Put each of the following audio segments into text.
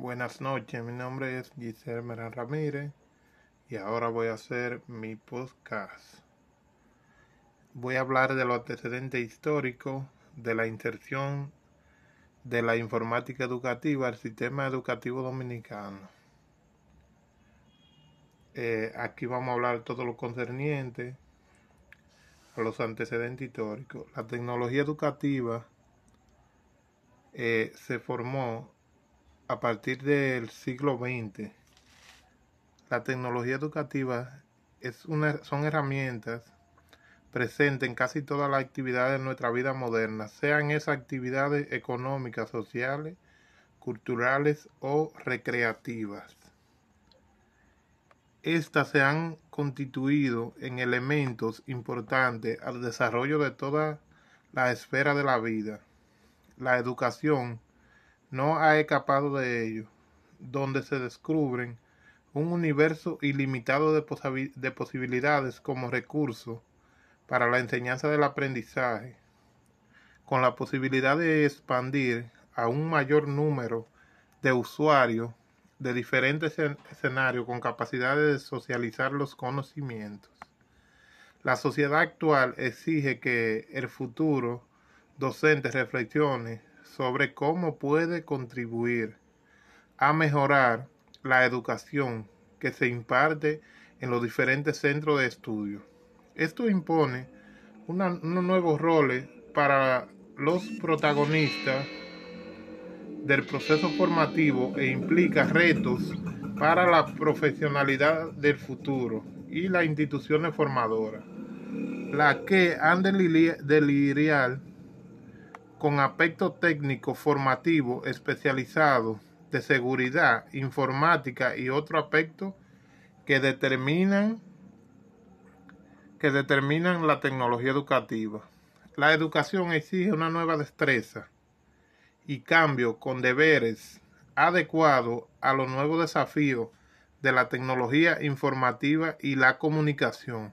Buenas noches, mi nombre es Giselle Meran Ramírez y ahora voy a hacer mi podcast. Voy a hablar de los antecedentes históricos de la inserción de la informática educativa al sistema educativo dominicano. Eh, aquí vamos a hablar todo lo concerniente a los antecedentes históricos. La tecnología educativa eh, se formó a partir del siglo XX, la tecnología educativa es una, son herramientas presentes en casi todas las actividades de nuestra vida moderna, sean esas actividades económicas, sociales, culturales o recreativas. Estas se han constituido en elementos importantes al desarrollo de toda la esfera de la vida. La educación no ha escapado de ello, donde se descubren un universo ilimitado de, de posibilidades como recurso para la enseñanza del aprendizaje, con la posibilidad de expandir a un mayor número de usuarios de diferentes escenarios con capacidad de socializar los conocimientos. La sociedad actual exige que el futuro docente reflexione sobre cómo puede contribuir a mejorar la educación que se imparte en los diferentes centros de estudio. Esto impone unos nuevos roles para los protagonistas del proceso formativo e implica retos para la profesionalidad del futuro y las instituciones formadoras, la que han de con aspecto técnico formativo especializado de seguridad informática y otro aspecto que determinan que determinan la tecnología educativa. La educación exige una nueva destreza y cambio con deberes adecuados a los nuevos desafíos de la tecnología informativa y la comunicación,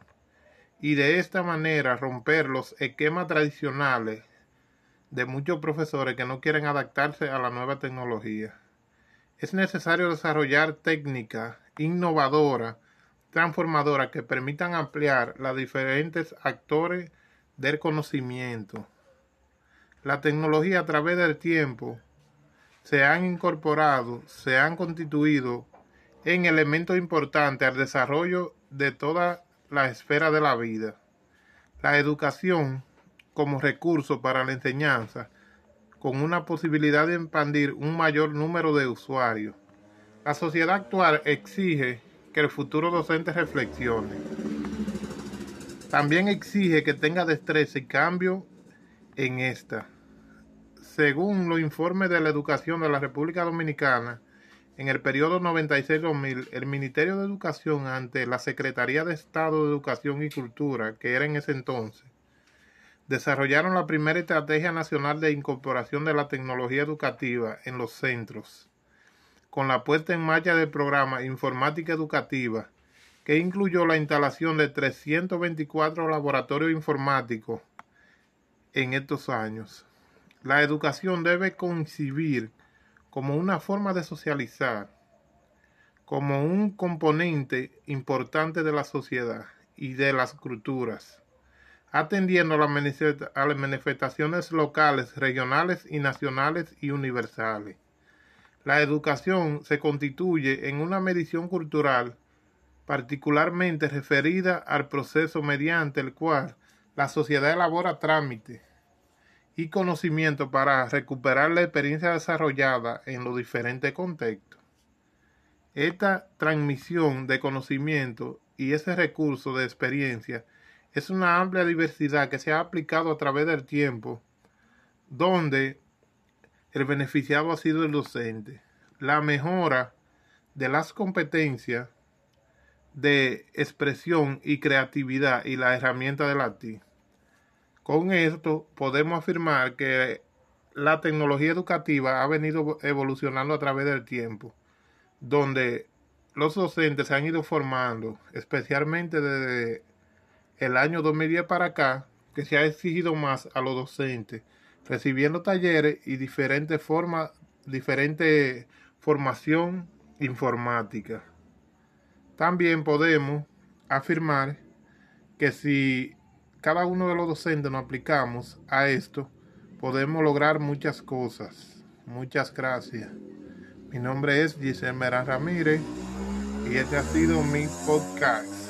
y de esta manera romper los esquemas tradicionales de muchos profesores que no quieren adaptarse a la nueva tecnología. Es necesario desarrollar técnicas innovadoras, transformadoras que permitan ampliar los diferentes actores del conocimiento. La tecnología a través del tiempo se han incorporado, se han constituido en elementos importantes al desarrollo de toda la esfera de la vida. La educación como recurso para la enseñanza, con una posibilidad de expandir un mayor número de usuarios. La sociedad actual exige que el futuro docente reflexione. También exige que tenga destreza y cambio en esta. Según los informes de la educación de la República Dominicana, en el periodo 96-2000, el Ministerio de Educación ante la Secretaría de Estado de Educación y Cultura, que era en ese entonces, desarrollaron la primera estrategia nacional de incorporación de la tecnología educativa en los centros, con la puesta en marcha del programa Informática Educativa, que incluyó la instalación de 324 laboratorios informáticos en estos años. La educación debe concibir como una forma de socializar, como un componente importante de la sociedad y de las culturas atendiendo a las manifestaciones locales, regionales y nacionales y universales. La educación se constituye en una medición cultural particularmente referida al proceso mediante el cual la sociedad elabora trámites y conocimiento para recuperar la experiencia desarrollada en los diferentes contextos. Esta transmisión de conocimiento y ese recurso de experiencia es una amplia diversidad que se ha aplicado a través del tiempo, donde el beneficiado ha sido el docente. La mejora de las competencias de expresión y creatividad y la herramienta de la. Con esto podemos afirmar que la tecnología educativa ha venido evolucionando a través del tiempo, donde los docentes se han ido formando, especialmente desde el año 2010 para acá que se ha exigido más a los docentes, recibiendo talleres y diferentes formas, diferentes formación informática. También podemos afirmar que si cada uno de los docentes nos aplicamos a esto, podemos lograr muchas cosas. Muchas gracias. Mi nombre es Giselle Mera Ramírez y este ha sido mi podcast.